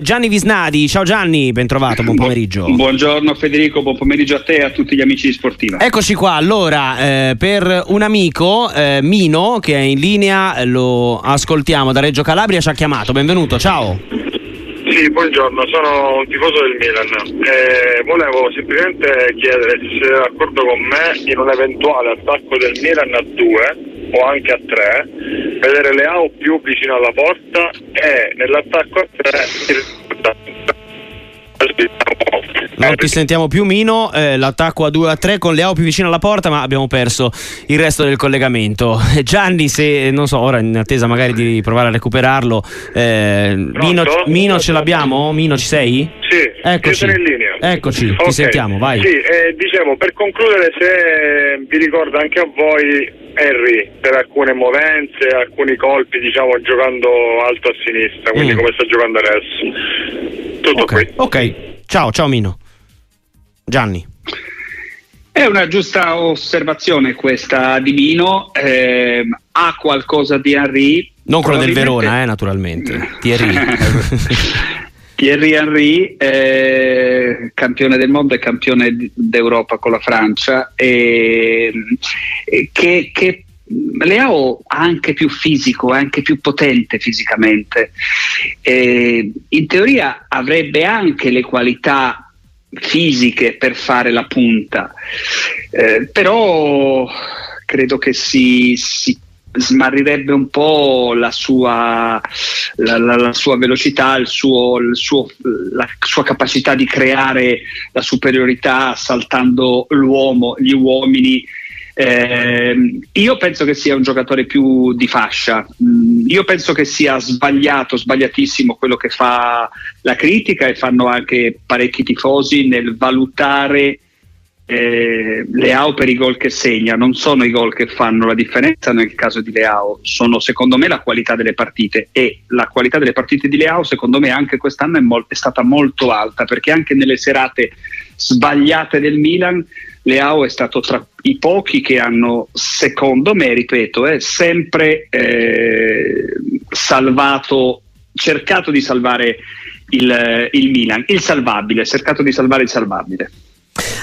Gianni Visnadi, ciao Gianni, ben trovato, buon pomeriggio. Buongiorno Federico, buon pomeriggio a te e a tutti gli amici di Sportiva. Eccoci qua, allora eh, per un amico, eh, Mino, che è in linea, lo ascoltiamo da Reggio Calabria, ci ha chiamato, benvenuto, ciao. Sì, buongiorno, sono un tifoso del Milan. Eh, volevo semplicemente chiedere se siete d'accordo con me in un eventuale attacco del Milan a due o anche a 3, vedere Leao più vicino alla porta e nell'attacco a 3 non ti sentiamo più Mino, eh, l'attacco a 2 a 3 con Leao più vicino alla porta ma abbiamo perso il resto del collegamento. Gianni se non so, ora in attesa magari di provare a recuperarlo, eh, Mino, Mino, ce l'abbiamo? Mino ci sei? Sì, Eccoci. in linea. Eccoci, Ok. ti sentiamo, vai. Sì, eh, dicevo, per concludere se vi ricorda anche a voi Henry per alcune movenze, alcuni colpi, diciamo, giocando alto a sinistra, quindi Mm. come sta giocando adesso. Tutto Ok, qui. ok, ciao, ciao Mino. Gianni. È una giusta osservazione questa di Mino, ehm, ha qualcosa di Henry. Non quello del Verona, eh, naturalmente. Thierry. Thierry Henry, eh, campione del mondo e campione d'Europa con la Francia, e, e che, che Leao anche più fisico, anche più potente fisicamente. E in teoria avrebbe anche le qualità fisiche per fare la punta, Eh, però credo che si, si smarrirebbe un po' la sua, la, la- la sua velocità, il suo- il suo- la sua capacità di creare la superiorità saltando l'uomo, gli uomini. Ehm, io penso che sia un giocatore più di fascia. Mm, io penso che sia sbagliato, sbagliatissimo quello che fa la critica e fanno anche parecchi tifosi nel valutare eh, Leao per i gol che segna. Non sono i gol che fanno la differenza nel caso di Leao, sono secondo me la qualità delle partite e la qualità delle partite di Leao secondo me anche quest'anno è, mol- è stata molto alta perché anche nelle serate sbagliate del Milan Leao è stato tra i pochi che hanno, secondo me, ripeto, eh, sempre eh, salvato, cercato di salvare il, il Milan, il salvabile, cercato di salvare il salvabile.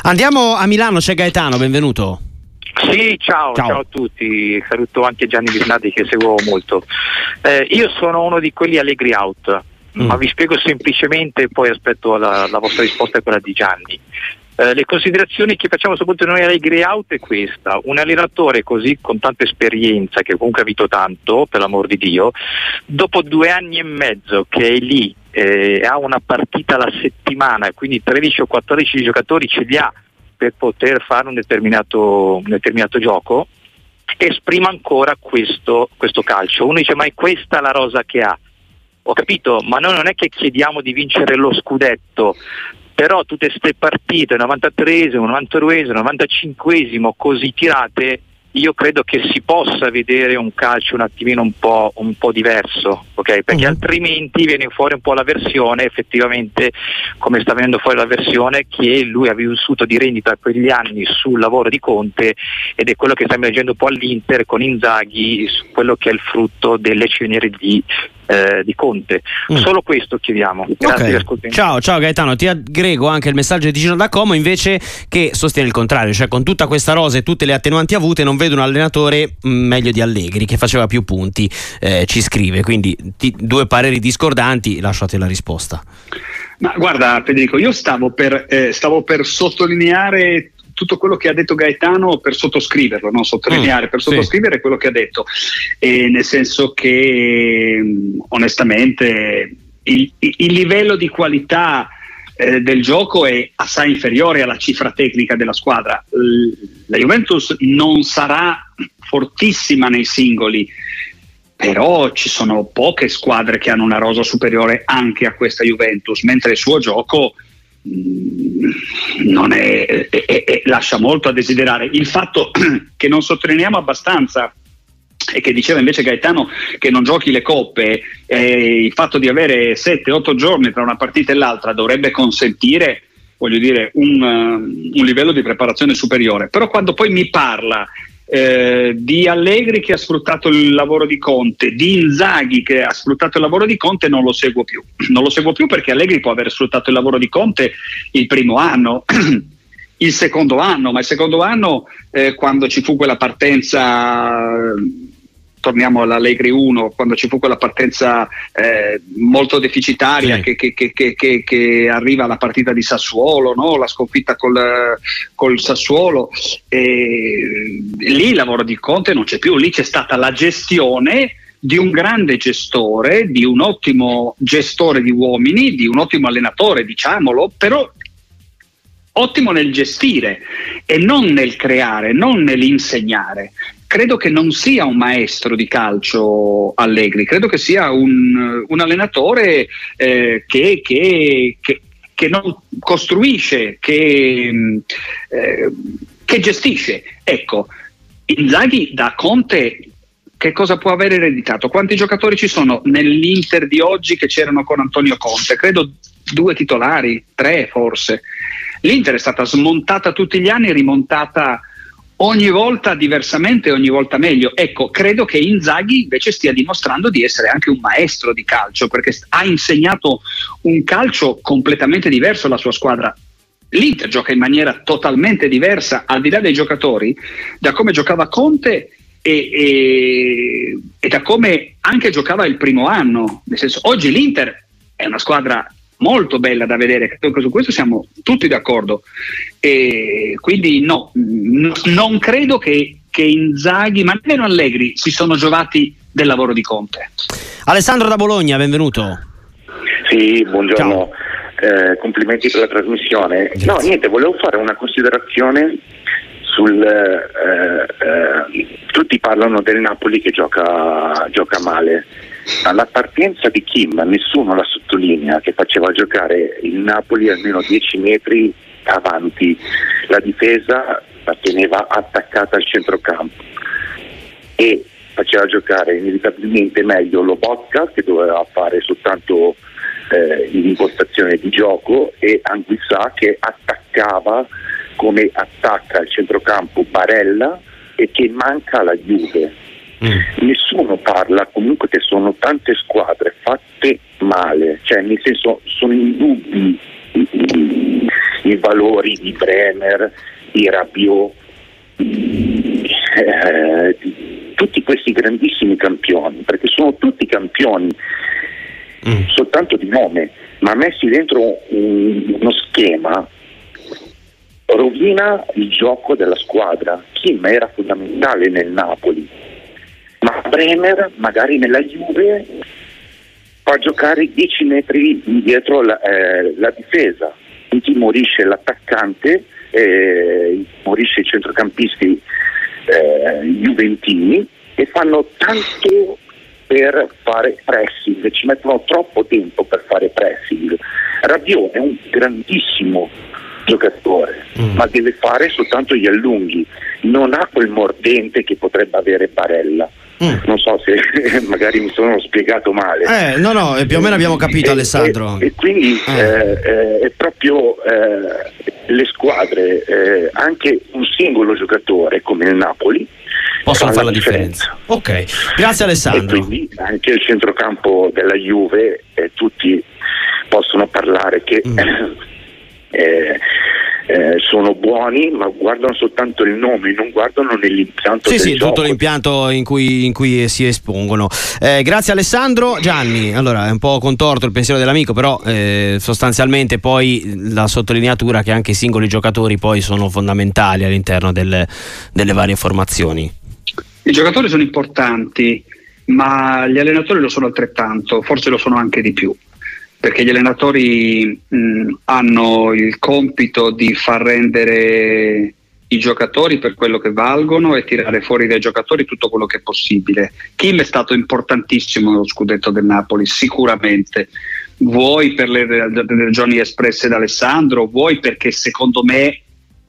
Andiamo a Milano, c'è Gaetano, benvenuto. Sì, ciao, Ciao. ciao, a tutti, saluto anche Gianni Visnati che seguo molto. Eh, io sono uno di quelli allegri out, Mm. ma vi spiego semplicemente e poi aspetto la, la vostra risposta e quella di Gianni. Eh, le considerazioni che facciamo soprattutto noi allegri out è questa, un allenatore così con tanta esperienza, che comunque ha vinto tanto, per l'amor di Dio, dopo due anni e mezzo che è lì, eh, ha una partita alla settimana, quindi 13 o 14 giocatori ce li ha per poter fare un determinato, un determinato gioco, esprima ancora questo, questo calcio. Uno dice ma è questa la rosa che ha. Ho capito, ma noi non è che chiediamo di vincere lo scudetto, però tutte queste partite, 93esimo, 92esimo, 95esimo, così tirate, io credo che si possa vedere un calcio un attimino un po', un po' diverso, ok? Perché Mhm. altrimenti viene fuori un po' la versione, effettivamente, come sta venendo fuori la versione, che lui ha vissuto di rendita quegli anni sul lavoro di Conte ed è quello che sta emergendo un po' all'Inter con Inzaghi su quello che è il frutto delle ceneri di, eh, di Conte. Mm. Solo questo chiediamo. Grazie, Ok. ascolti. Ciao, ciao Gaetano, ti aggrego anche il messaggio di Gino da Como invece che sostiene il contrario, cioè con tutta questa rosa e tutte le attenuanti avute non vedo un allenatore mh, meglio di Allegri che faceva più punti, eh, ci scrive, quindi ti- due pareri discordanti, lasciate la risposta. Ma guarda Federico, io stavo per, eh, stavo per sottolineare tutto quello che ha detto Gaetano per sottoscriverlo, non sottolineare, Mm, per sì. sottoscrivere quello che ha detto, e nel senso che mh, onestamente il, il livello di qualità eh, del gioco è assai inferiore alla cifra tecnica della squadra. La Juventus non sarà fortissima nei singoli, però ci sono poche squadre che hanno una rosa superiore anche a questa Juventus, mentre il suo gioco non è- è- è- lascia molto a desiderare. Il fatto che non sottolineiamo abbastanza e che diceva invece Gaetano che non giochi le coppe, eh, il fatto di avere 7-8 giorni tra una partita e l'altra dovrebbe consentire voglio dire, un, un livello di preparazione superiore. Però quando poi mi parla eh, di Allegri che ha sfruttato il lavoro di Conte, di Inzaghi che ha sfruttato il lavoro di Conte, non lo seguo più. Non lo seguo più perché Allegri può aver sfruttato il lavoro di Conte il primo anno. il secondo anno, ma il secondo anno eh, quando ci fu quella partenza torniamo all'Allegri 1, quando ci fu quella partenza eh, molto deficitaria sì. che, che, che, che, arriva alla partita di Sassuolo, no? la sconfitta col, col Sassuolo, e lì il lavoro di Conte non c'è più, lì c'è stata la gestione di un grande gestore, di un ottimo gestore di uomini, di un ottimo allenatore, diciamolo, però ottimo nel gestire e non nel creare, non nell'insegnare credo che non sia un maestro di calcio Allegri, credo che sia un, un allenatore eh, che, che, che, che, non costruisce, che, eh, che gestisce. Ecco, Inzaghi da Conte che cosa può aver ereditato? Quanti giocatori ci sono nell'Inter di oggi che c'erano con Antonio Conte? Credo due titolari, tre forse. L'Inter è stata smontata tutti gli anni, rimontata ogni volta diversamente, ogni volta meglio. Ecco, credo che Inzaghi invece stia dimostrando di essere anche un maestro di calcio, perché ha insegnato un calcio completamente diverso alla sua squadra. L'Inter gioca in maniera totalmente diversa, al di là dei giocatori, da come giocava Conte e, e, e da come anche giocava il primo anno. Nel senso, oggi l'Inter è una squadra molto bella da vedere, su questo siamo tutti d'accordo. E quindi no, non credo che, che Inzaghi, ma nemmeno Allegri, si sono giovati del lavoro di Conte. Alessandro da Bologna, benvenuto. Sì, buongiorno. Eh, complimenti per la trasmissione. Grazie. No, niente, volevo fare una considerazione sul... Eh, eh, tutti parlano del Napoli che gioca, gioca male alla partenza di Kim nessuno la sottolinea che faceva giocare il Napoli almeno 10 metri avanti, la difesa la teneva attaccata al centrocampo e faceva giocare inevitabilmente meglio Lobotka che doveva fare soltanto eh, l'impostazione di gioco e Anguissà che attaccava come attacca al centrocampo Barella e che manca la Juve Mm. Nessuno parla comunque che sono tante squadre fatte male, cioè nel senso sono indubbi i, i, i valori di Bremer, di Rabiot, eh, di tutti questi grandissimi campioni, perché sono tutti campioni mm. soltanto di nome, ma messi dentro un, uno schema rovina il gioco della squadra. Kim era fondamentale nel Napoli, ma Bremer magari nella Juve fa giocare 10 metri dietro la, eh, la difesa, intimorisce l'attaccante, eh, intimorisce i centrocampisti eh, juventini e fanno tanto per fare pressing, ci mettono troppo tempo per fare pressing. Rabiot è un grandissimo giocatore, mm. ma deve fare soltanto gli allunghi, non ha quel mordente che potrebbe avere Barella. Mm. Non so se magari mi sono spiegato male. Eh, no, no, più o meno abbiamo capito, e, Alessandro. E, e quindi eh. Eh, è proprio eh, le squadre, eh, anche un singolo giocatore come il Napoli. Possono fare la differenza. differenza. Ok, grazie Alessandro. E quindi anche il centrocampo della Juve, eh, tutti possono parlare che mm. Eh, sono buoni, ma guardano soltanto il nome, non guardano nell'impianto. Sì, sì, gioco. tutto l'impianto in cui, in cui si espongono. Eh, grazie Alessandro. Gianni, allora è un po' contorto il pensiero dell'amico, però eh, sostanzialmente poi la sottolineatura che anche i singoli giocatori poi sono fondamentali all'interno delle, delle varie formazioni. I giocatori sono importanti, ma gli allenatori lo sono altrettanto, forse lo sono anche di più perché gli allenatori mh, hanno il compito di far rendere i giocatori per quello che valgono e tirare fuori dai giocatori tutto quello che è possibile. Kim è stato importantissimo nello scudetto del Napoli, sicuramente. Vuoi per le ragioni espresse da Alessandro, vuoi perché secondo me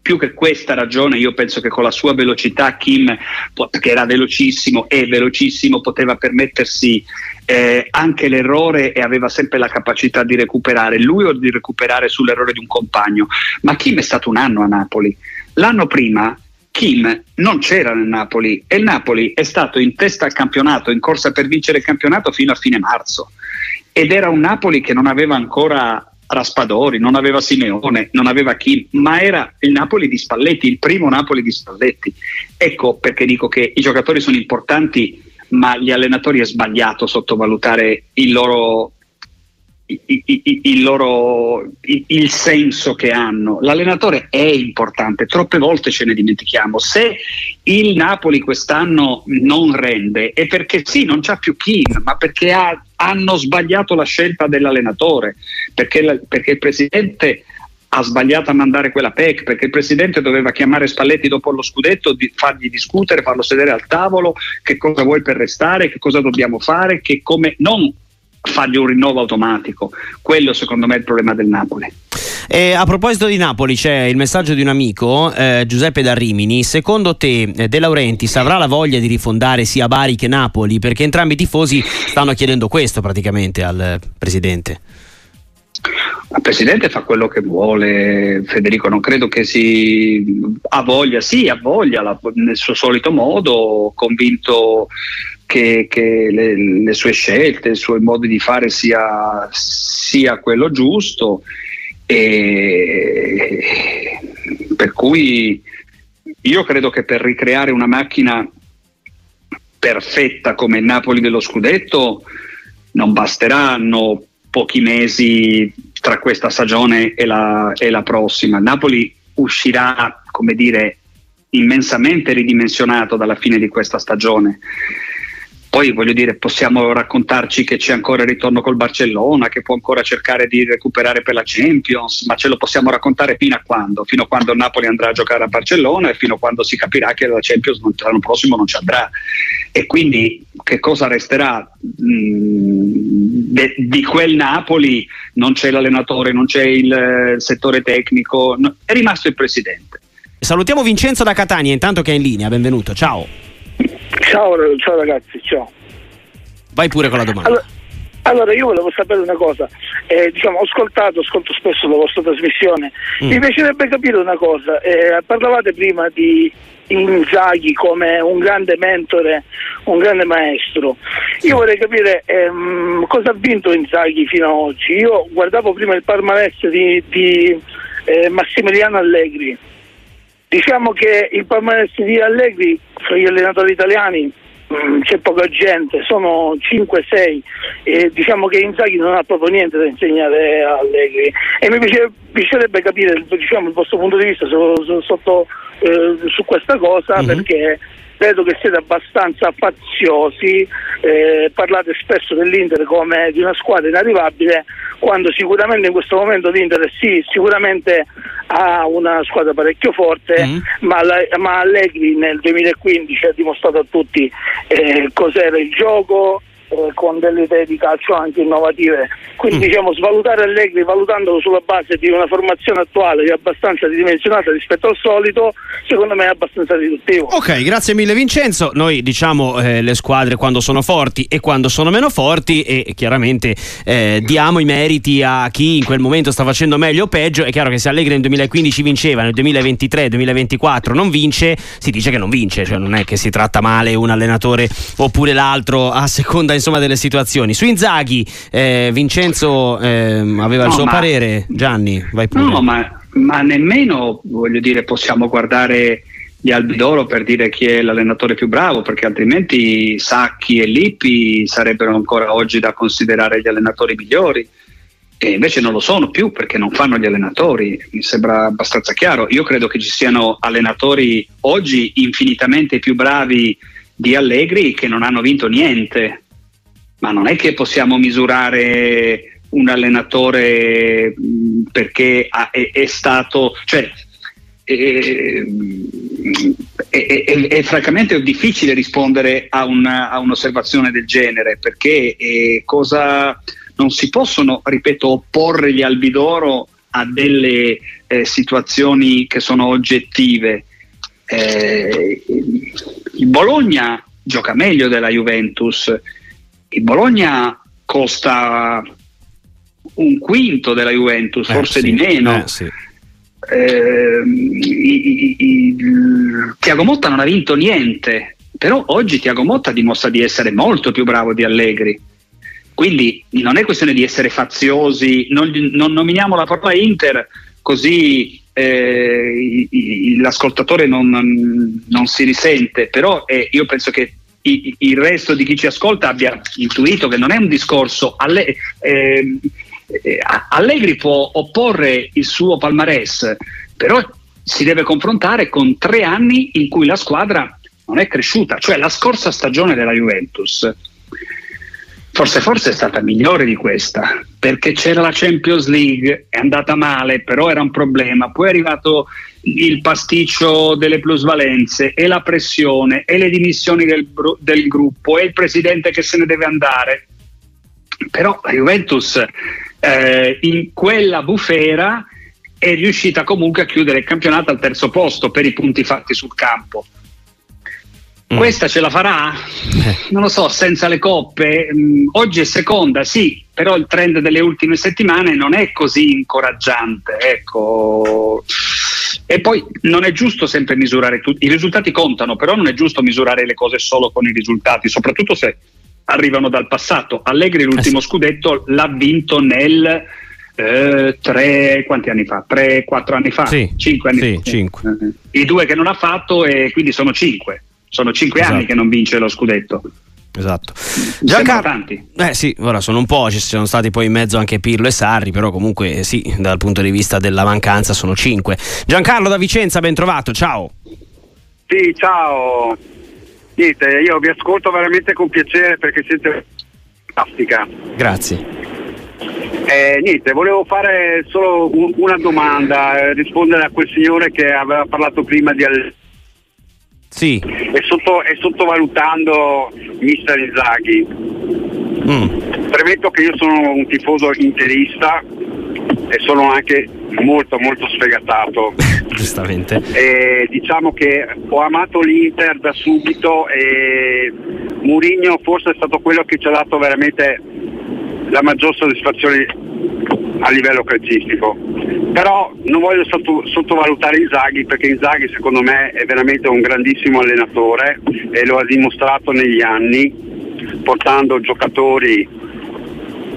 più che questa ragione, io penso che con la sua velocità Kim, che era velocissimo e velocissimo, poteva permettersi eh, anche l'errore e aveva sempre la capacità di recuperare lui o di recuperare sull'errore di un compagno. Ma Kim è stato un anno a Napoli. L'anno prima Kim non c'era nel Napoli e il Napoli è stato in testa al campionato, in corsa per vincere il campionato fino a fine marzo ed era un Napoli che non aveva ancora Raspadori, non aveva Simeone, non aveva Kim, ma era il Napoli di Spalletti, il primo Napoli di Spalletti. Ecco perché dico che i giocatori sono importanti, ma gli allenatori è sbagliato sottovalutare il loro il, loro, il, senso che hanno. L'allenatore è importante, troppe volte ce ne dimentichiamo. Se il Napoli quest'anno non rende è perché sì, non c'ha più Kim, ma perché ha, hanno sbagliato la scelta dell'allenatore, perché, la, perché il presidente ha sbagliato a mandare quella PEC perché il presidente doveva chiamare Spalletti dopo lo scudetto, di fargli discutere, farlo sedere al tavolo, che cosa vuoi per restare, che cosa dobbiamo fare, che come non fargli un rinnovo automatico. Quello secondo me è il problema del Napoli. E a proposito di Napoli c'è il messaggio di un amico, eh, Giuseppe da Rimini. Secondo te eh, De Laurentiis avrà la voglia di rifondare sia Bari che Napoli? Perché entrambi i tifosi stanno chiedendo questo praticamente al Presidente. Il Presidente fa quello che vuole, Federico, non credo che si ha voglia, sì, ha voglia la, nel suo solito modo, convinto che, che le, le, sue scelte, i suoi modi di fare sia, sia quello giusto. E per cui io credo che per ricreare una macchina perfetta come il Napoli dello scudetto non basteranno pochi mesi tra questa stagione e la, e la prossima. Napoli uscirà, come dire, immensamente ridimensionato dalla fine di questa stagione. Poi voglio dire, possiamo raccontarci che c'è ancora il ritorno col Barcellona, che può ancora cercare di recuperare per la Champions, ma ce lo possiamo raccontare fino a quando? Fino a quando il Napoli andrà a giocare a Barcellona e fino a quando si capirà che la Champions l'anno prossimo non ci andrà. E quindi che cosa resterà mm, de, di quel Napoli? Non c'è l'allenatore, non c'è il settore tecnico, è rimasto il presidente. Salutiamo Vincenzo da Catania, intanto che è in linea, benvenuto, ciao. Ciao, ciao ragazzi, ciao. Vai pure con la domanda. Allora, allora io volevo sapere una cosa, eh, diciamo, ho ascoltato, ascolto spesso la vostra trasmissione, mm. mi piacerebbe capire una cosa, eh, parlavate prima di Inzaghi come un grande mentore, un grande maestro, io vorrei capire ehm, cosa ha vinto Inzaghi fino ad oggi, io guardavo prima il palmarès di, di eh, Massimiliano Allegri, Diciamo che il palmarès di Allegri fra gli allenatori italiani mm, c'è poca gente, sono 5-6 e diciamo che Inzaghi non ha proprio niente da insegnare a Allegri e mi piacerebbe capire diciamo, il vostro punto di vista su, su, sotto, eh, su questa cosa mm-hmm. perché vedo che siete abbastanza faziosi, eh, parlate spesso dell'Inter come di una squadra inarrivabile, quando sicuramente in questo momento l'Inter sì, sicuramente ha una squadra parecchio forte, mm. ma, la, ma, Allegri nel 2015 ha dimostrato a tutti eh, cos'era il gioco, eh, con delle idee di calcio anche innovative. Quindi mm. diciamo svalutare Allegri valutandolo sulla base di una formazione attuale che è abbastanza ridimensionata rispetto al solito, secondo me è abbastanza riduttivo. Ok, grazie mille Vincenzo. Noi diciamo eh, le squadre quando sono forti e quando sono meno forti e chiaramente eh, diamo i meriti a chi in quel momento sta facendo meglio o peggio. È chiaro che se Allegri nel 2015 vinceva, nel 2023-2024 non vince, si dice che non vince, cioè non è che si tratta male un allenatore oppure l'altro a seconda insomma, delle situazioni. Su Inzaghi, eh, Vincenzo eh, aveva no, il suo ma, parere. Gianni, vai pure. No, ma, ma nemmeno voglio dire, possiamo guardare gli Albi d'Oro per dire chi è l'allenatore più bravo, perché altrimenti Sacchi e Lippi sarebbero ancora oggi da considerare gli allenatori migliori. E invece non lo sono più perché non fanno gli allenatori, mi sembra abbastanza chiaro. Io credo che ci siano allenatori oggi infinitamente più bravi di Allegri che non hanno vinto niente ma non è che possiamo misurare un allenatore perché ha, è, è, stato, cioè, è, è, francamente difficile rispondere a, una, a, un'osservazione del genere perché cosa, non si possono, ripeto, opporre gli albidoro a delle eh, situazioni che sono oggettive. Eh, il Bologna gioca meglio della Juventus, il Bologna costa un quinto della Juventus, eh, forse sì, di meno. Eh, sì. eh, i, i, i, Tiago Motta non ha vinto niente, però oggi Tiago Motta dimostra di essere molto più bravo di Allegri. Quindi non è questione di essere faziosi, non, non nominiamo la parola Inter così eh, l'ascoltatore non, non, si risente, però eh, io penso che il resto di chi ci ascolta abbia intuito che non è un discorso. Alle, eh, Allegri può opporre il suo palmarès, però si deve confrontare con tre anni in cui la squadra non è cresciuta, cioè la scorsa stagione della Juventus. Forse, forse è stata migliore di questa, perché c'era la Champions League, è andata male, però era un problema. Poi è arrivato il pasticcio delle plusvalenze e la pressione e le dimissioni del, del gruppo e il presidente che se ne deve andare. Però la Juventus eh, in quella bufera è riuscita comunque a chiudere il campionato al terzo posto per i punti fatti sul campo. Mm. Questa ce la farà? Eh. Non lo so, senza le coppe. Mm, oggi è seconda, sì, però il trend delle ultime settimane non è così incoraggiante. Ecco. E poi non è giusto sempre misurare tutti, i risultati contano, però non è giusto misurare le cose solo con i risultati, soprattutto se arrivano dal passato. Allegri l'ultimo eh sì. scudetto l'ha vinto nel eh, tre, quanti anni fa? Tre, quattro anni fa? Sì, cinque anni sì, fa. Cinque. I due che non ha fatto e quindi sono cinque. Sono cinque esatto. anni che non vince lo scudetto. Esatto. Giancarlo, eh sì, ora sono un po', ci sono stati poi in mezzo anche Pirlo e Sarri, però comunque eh, sì, dal punto di vista della mancanza sono cinque. Giancarlo da Vicenza, ben trovato, ciao. Sì, ciao. Niente, io vi ascolto veramente con piacere perché siete fantastica. Grazie. Eh, niente, volevo fare solo un, una domanda, eh, rispondere a quel signore che aveva parlato prima di sì. e, sotto, e sottovalutando Mister Inzaghi. Mm. Premetto che io sono un tifoso interista e sono anche molto molto sfegatato. Giustamente. E diciamo che ho amato l'Inter da subito e Mourinho forse è stato quello che ci ha dato veramente la maggior soddisfazione a livello calcistico. Però non voglio sotto, sottovalutare Inzaghi perché Inzaghi secondo me è veramente un grandissimo allenatore e lo ha dimostrato negli anni portando giocatori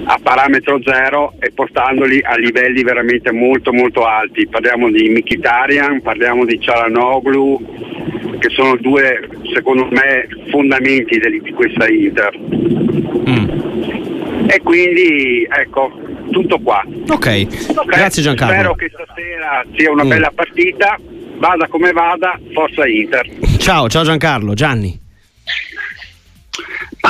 a parametro zero e portandoli a livelli veramente molto molto alti. Parliamo di Mkhitaryan, parliamo di Cialanoglu, che sono due secondo me fondamenti di questa Inter. Mm. E quindi ecco, tutto qua. Ok, okay. grazie Giancarlo. Spero che stasera sia una mm. bella partita, vada come vada, forza Inter. Ciao, ciao Giancarlo, Gianni.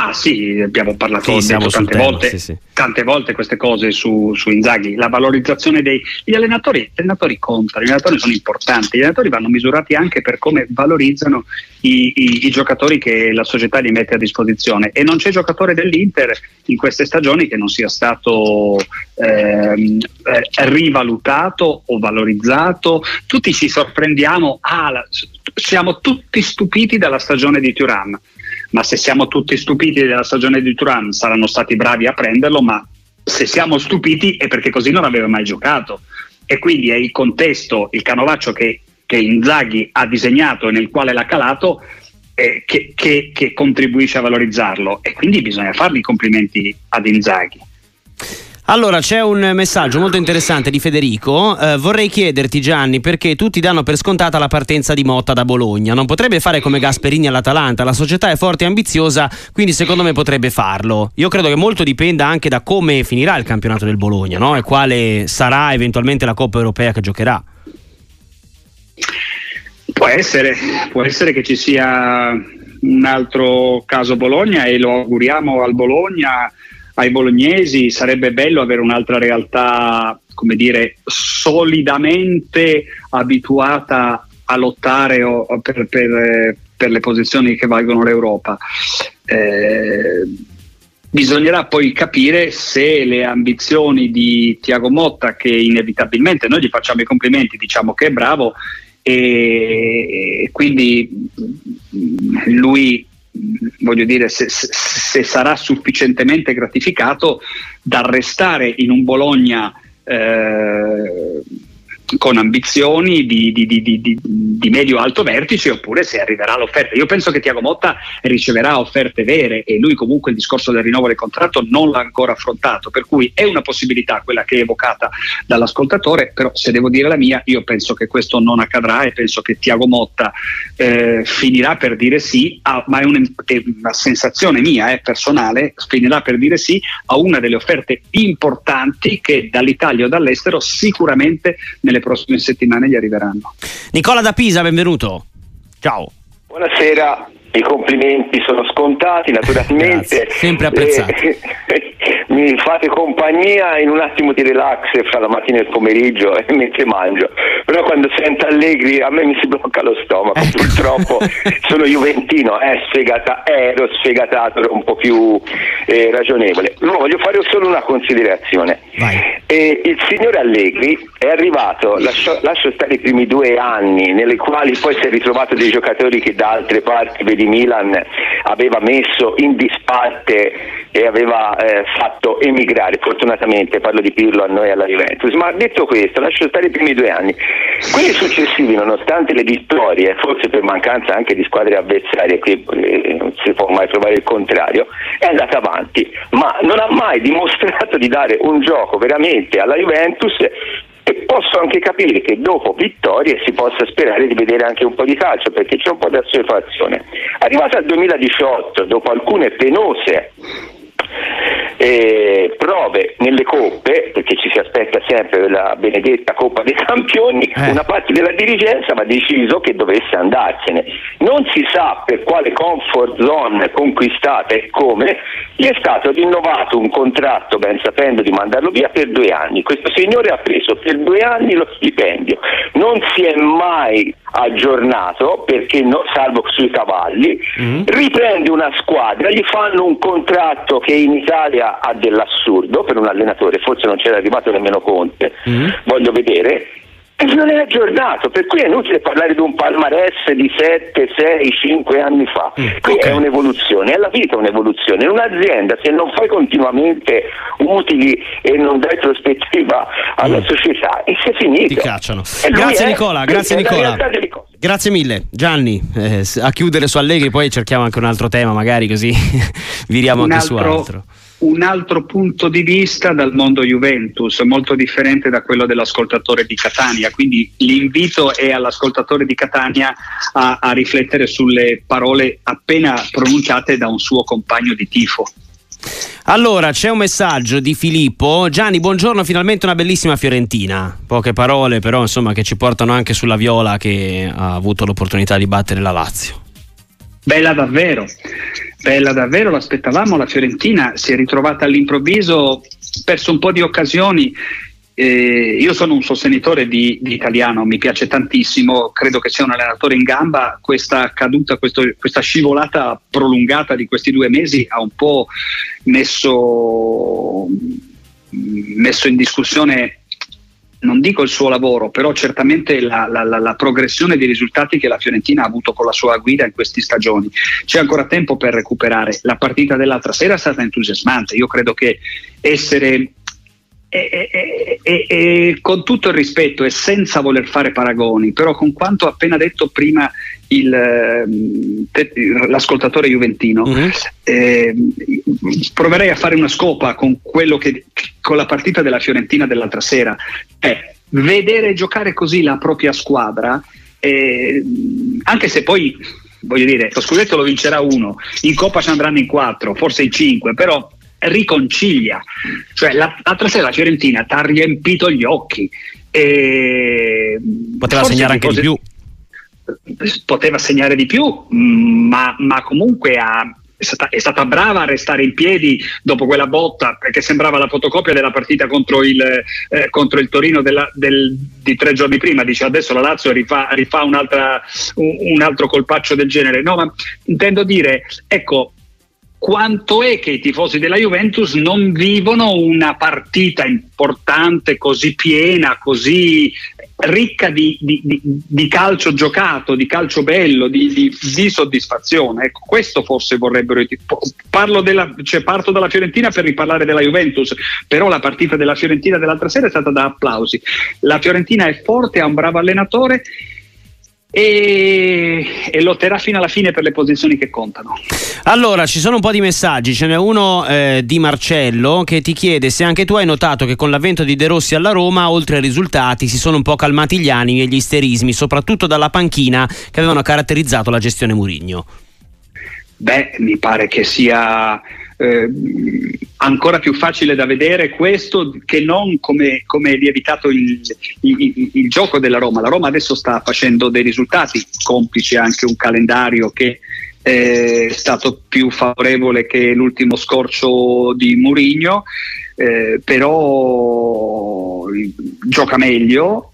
Ah sì, abbiamo parlato sì, tante, tema, volte, sì, sì. tante volte queste cose su, su Inzaghi, la valorizzazione degli allenatori, gli allenatori contano, gli allenatori sono importanti, gli allenatori vanno misurati anche per come valorizzano i, i, i giocatori che la società gli mette a disposizione. E non c'è giocatore dell'Inter in queste stagioni che non sia stato ehm, eh, rivalutato o valorizzato, tutti ci sorprendiamo, ah, la, siamo tutti stupiti dalla stagione di Turan ma se siamo tutti stupiti della stagione di Turan saranno stati bravi a prenderlo, ma se siamo stupiti è perché così non aveva mai giocato. E quindi è il contesto, il canovaccio che, che Inzaghi ha disegnato e nel quale l'ha calato eh, che, che, che contribuisce a valorizzarlo. E quindi bisogna fargli i complimenti ad Inzaghi. Allora, c'è un messaggio molto interessante di Federico. Eh, vorrei chiederti, Gianni, perché tutti danno per scontata la partenza di Motta da Bologna. Non potrebbe fare come Gasperini all'Atalanta. La società è forte e ambiziosa, quindi secondo me potrebbe farlo. Io credo che molto dipenda anche da come finirà il campionato del Bologna no? e quale sarà eventualmente la Coppa Europea che giocherà. Può essere, può essere che ci sia un altro caso Bologna e lo auguriamo al Bologna ai bolognesi sarebbe bello avere un'altra realtà, come dire, solidamente abituata a lottare per, per, per le posizioni che valgono l'Europa. Eh, bisognerà poi capire se le ambizioni di Tiago Motta, che inevitabilmente noi gli facciamo i complimenti, diciamo che è bravo, e quindi lui voglio dire, se, se, sarà sufficientemente gratificato da restare in un Bologna eh, con ambizioni di, di, di, di medio-alto vertice oppure se arriverà l'offerta. Io penso che Tiago Motta riceverà offerte vere e lui comunque il discorso del rinnovo del contratto non l'ha ancora affrontato, per cui è una possibilità quella che è evocata dall'ascoltatore, però se devo dire la mia, io penso che questo non accadrà e penso che Tiago Motta eh, finirà per dire sì, a, ma è, un, è, una sensazione mia, eh, personale, finirà per dire sì a una delle offerte importanti che dall'Italia o dall'estero sicuramente nelle nelle prossime settimane gli arriveranno. Nicola da Pisa, benvenuto. Ciao. Buonasera, i complimenti sono scontati naturalmente. Sempre apprezzati. Eh, mi fate compagnia in un attimo di relax fra la mattina e il pomeriggio e mentre mangio. Però quando sento allegri a me mi si blocca lo stomaco. Ecco. Purtroppo sono juventino, eh, sfegata, ero sfegatato, ero un po' più eh, ragionevole. No, voglio fare solo una considerazione. Eh, il signor Allegri è arrivato, lascio, lascio stare i primi due anni, nei quali poi si è ritrovato dei giocatori che da altre parti, vedi Milan, aveva messo in disparte e aveva eh, fatto emigrare, fortunatamente parlo di Pirlo a noi alla Juventus, ma detto questo, lascio stare i primi due anni. Quelli successivi, nonostante le vittorie, forse per mancanza anche di squadre avversarie, qui eh, non si può mai trovare il contrario, è andata avanti, ma non ha mai dimostrato di dare un gioco veramente alla Juventus e posso anche capire che dopo vittorie si possa sperare di vedere anche un po' di calcio perché c'è un po' di assuefazione. Arrivato al 2018, dopo alcune penose eh, prove nelle coppe, perché ci si aspetta sempre la benedetta Coppa dei Campioni, eh. una parte della dirigenza aveva deciso che dovesse andarsene. Non si sa per quale comfort zone conquistata e come, gli è stato rinnovato un contratto, ben sapendo di mandarlo via, per due anni. Questo signore ha preso per due anni lo stipendio, non si è mai aggiornato perché no, salvo sui cavalli, mm. riprende una squadra, gli fanno un contratto che in Italia ha dell'assurdo per un allenatore, forse non c'era arrivato nemmeno Conte, mm. voglio vedere, e non è aggiornato, per cui è inutile parlare di un palmarès di 7, 6, 5 anni fa. Mm, Qui okay. è un'evoluzione, è la vita un'evoluzione. In un'azienda se non fai continuamente utili e non dai prospettiva alla mm. società, e si è finito. Ti cacciano. Grazie è, Nicola, grazie Nicola. Grazie mille. Gianni, eh, a chiudere su Allegri poi cerchiamo anche un altro tema, magari così viriamo un anche altro... su altro un altro punto di vista dal mondo Juventus, molto differente da quello dell'ascoltatore di Catania. Quindi l'invito è all'ascoltatore di Catania a, a riflettere sulle parole appena pronunciate da un suo compagno di tifo. Allora, c'è un messaggio di Filippo. Gianni, buongiorno, finalmente una bellissima Fiorentina. Poche parole, però, insomma, che ci portano anche sulla viola che ha avuto l'opportunità di battere la Lazio. Bella davvero, bella davvero, l'aspettavamo, la Fiorentina si è ritrovata all'improvviso, perso un po' di occasioni. Eh, io sono un sostenitore di, di, italiano, mi piace tantissimo, credo che sia un allenatore in gamba, questa caduta, questo, questa scivolata prolungata di questi due mesi ha un po' messo, messo in discussione non dico il suo lavoro, però certamente la, la, la, la, progressione dei risultati che la Fiorentina ha avuto con la sua guida in queste stagioni. C'è ancora tempo per recuperare. La partita dell'altra sera è stata entusiasmante. Io credo che essere e, e, e, e, con tutto il rispetto e senza voler fare paragoni, però con quanto appena detto prima il, ehm, l'ascoltatore juventino, uh-huh. eh, proverei a fare una scopa con, che, con la partita della Fiorentina dell'altra sera. Eh, vedere giocare così la propria squadra, eh, anche se poi voglio dire, lo scudetto lo vincerà uno, in Coppa ci andranno in quattro, forse in cinque, però riconcilia. Cioè, l'altra sera la Fiorentina ti ha riempito gli occhi. E Poteva segnare anche cose... di più. Poteva segnare di più, ma, ma comunque ha, è stata, è stata, brava a restare in piedi dopo quella botta perché sembrava la fotocopia della partita contro il, eh, contro il Torino della, del, di tre giorni prima. Dice adesso la Lazio rifà, rifà un, un, altro colpaccio del genere. No, ma intendo dire, ecco, quanto è che i tifosi della Juventus non vivono una partita importante, così piena, così ricca di, di, di, di, calcio giocato, di calcio bello, di, soddisfazione. Ecco, questo forse vorrebbero. Della, cioè, parto dalla Fiorentina per riparlare della Juventus, però la partita della Fiorentina dell'altra sera è stata da applausi. La Fiorentina è forte, ha un bravo allenatore e, e, lotterà fino alla fine per le posizioni che contano. Allora, ci sono un po' di messaggi, ce n'è uno eh, di Marcello che ti chiede se anche tu hai notato che con l'avvento di De Rossi alla Roma, oltre ai risultati, si sono un po' calmati gli animi e gli isterismi, soprattutto dalla panchina che avevano caratterizzato la gestione Murigno. Beh, mi pare che sia eh, ancora più facile da vedere questo che non come, come è lievitato il, il, il, gioco della Roma. La Roma adesso sta facendo dei risultati, complice anche un calendario che è stato più favorevole che l'ultimo scorcio di Murigno, eh, però gioca meglio,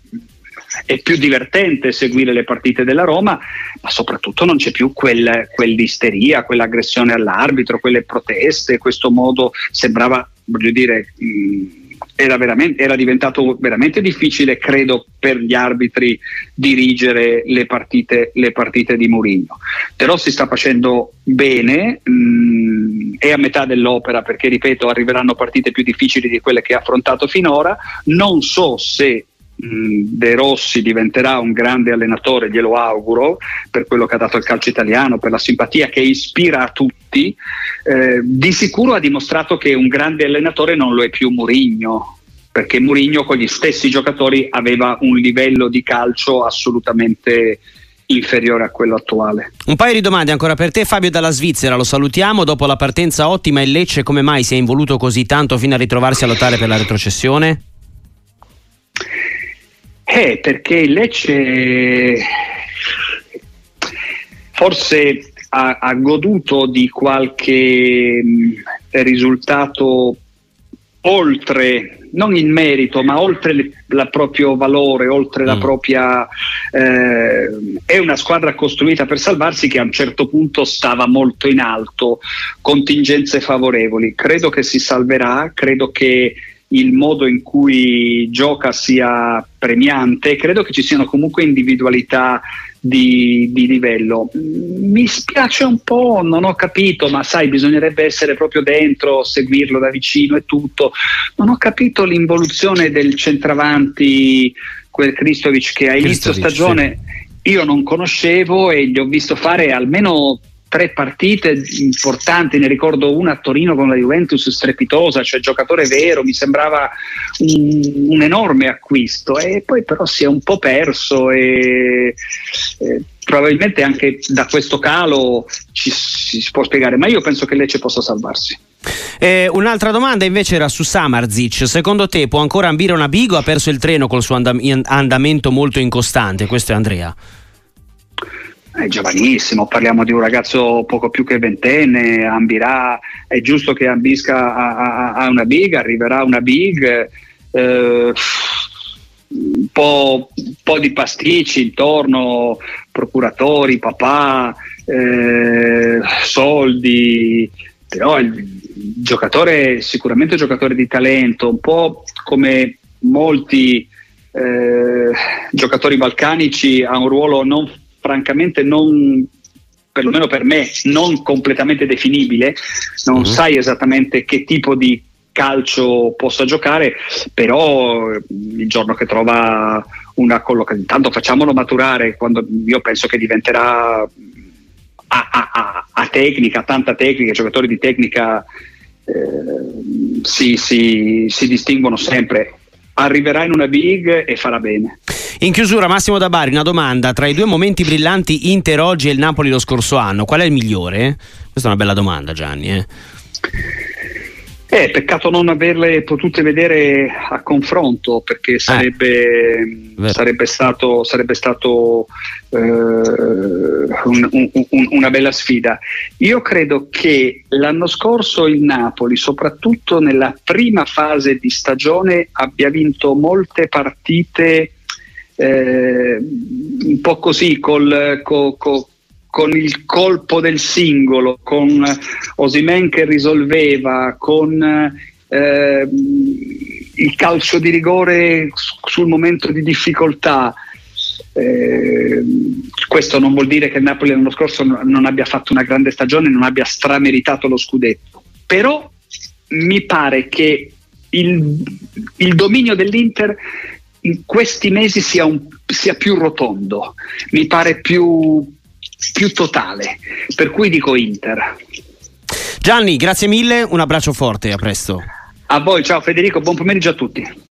è più divertente seguire le partite della Roma, ma soprattutto non c'è più quel, quell'isteria, quell'aggressione all'arbitro, quelle proteste, questo modo sembrava, voglio dire, mh, era, era, diventato veramente difficile, credo, per gli arbitri dirigere le partite, le partite di Mourinho. Però si sta facendo bene, mh, è a metà dell'opera perché, ripeto, arriveranno partite più difficili di quelle che ha affrontato finora. Non so se De Rossi diventerà un grande allenatore, glielo auguro, per quello che ha dato al calcio italiano, per la simpatia che ispira a tutti, eh, di sicuro ha dimostrato che un grande allenatore non lo è più Murigno, perché Murigno con gli stessi giocatori aveva un livello di calcio assolutamente inferiore a quello attuale. Un paio di domande ancora per te Fabio dalla Svizzera, lo salutiamo, dopo la partenza ottima in Lecce come mai si è involuto così tanto fino a ritrovarsi a lottare per la retrocessione? Eh, perché il Lecce forse ha, ha goduto di qualche mh, risultato oltre, non in merito, ma oltre il proprio valore, oltre mm. la propria... Eh, è una squadra costruita per salvarsi che a un certo punto stava molto in alto, contingenze favorevoli. Credo che si salverà, credo che il modo in cui gioca sia premiante, credo che ci siano comunque individualità di, di, livello. Mi spiace un po', non ho capito, ma sai, bisognerebbe essere proprio dentro, seguirlo da vicino e tutto. Non ho capito l'involuzione del centravanti, quel Kristovic che a inizio stagione sì. io non conoscevo e gli ho visto fare almeno tre partite importanti, ne ricordo una a Torino con la Juventus strepitosa, cioè giocatore vero, mi sembrava un, un enorme acquisto e poi però si è un po' perso e, e probabilmente anche da questo calo ci, si può spiegare, ma io penso che Lecce possa salvarsi. Eh, un'altra domanda invece era su Samarzic. Secondo te può ancora ambire una big o ha perso il treno col suo andam- andamento molto incostante? Questo è Andrea è giovanissimo, parliamo di un ragazzo poco più che ventenne, ambirà, è giusto che ambisca a, a, a una big, arriverà una big, eh, un po', po', di pasticci intorno, procuratori, papà, eh, soldi, però il giocatore sicuramente un giocatore di talento, un po' come molti eh, giocatori balcanici ha un ruolo non francamente non perlomeno per me non completamente definibile, non mm-hmm. sai esattamente che tipo di calcio possa giocare, però il giorno che trova una collocazione, intanto facciamolo maturare quando io penso che diventerà a, a, a, a tecnica, tanta tecnica, i giocatori di tecnica eh, si, si, si distinguono sempre arriverà in una big e farà bene. In chiusura, Massimo da Bari, una domanda: tra i due momenti brillanti Inter oggi e il Napoli lo scorso anno, qual è il migliore? Questa è una bella domanda, Gianni. Eh? Eh, peccato non averle potute vedere a confronto perché eh. sarebbe, eh, sarebbe stato, sarebbe stato eh, un, un, un, una bella sfida. Io credo che l'anno scorso il Napoli, soprattutto nella prima fase di stagione, abbia vinto molte partite eh, un po' così col, col, col con il colpo del singolo, con Osimen che risolveva, con eh, il calcio di rigore sul momento di difficoltà. Eh, questo non vuol dire che il Napoli l'anno scorso non abbia fatto una grande stagione, non abbia strameritato lo scudetto, però mi pare che il, il dominio dell'Inter in questi mesi sia, un, sia più rotondo, mi pare più, più totale, per cui dico Inter. Gianni, grazie mille, un abbraccio forte, a presto. A voi, ciao Federico, buon pomeriggio a tutti.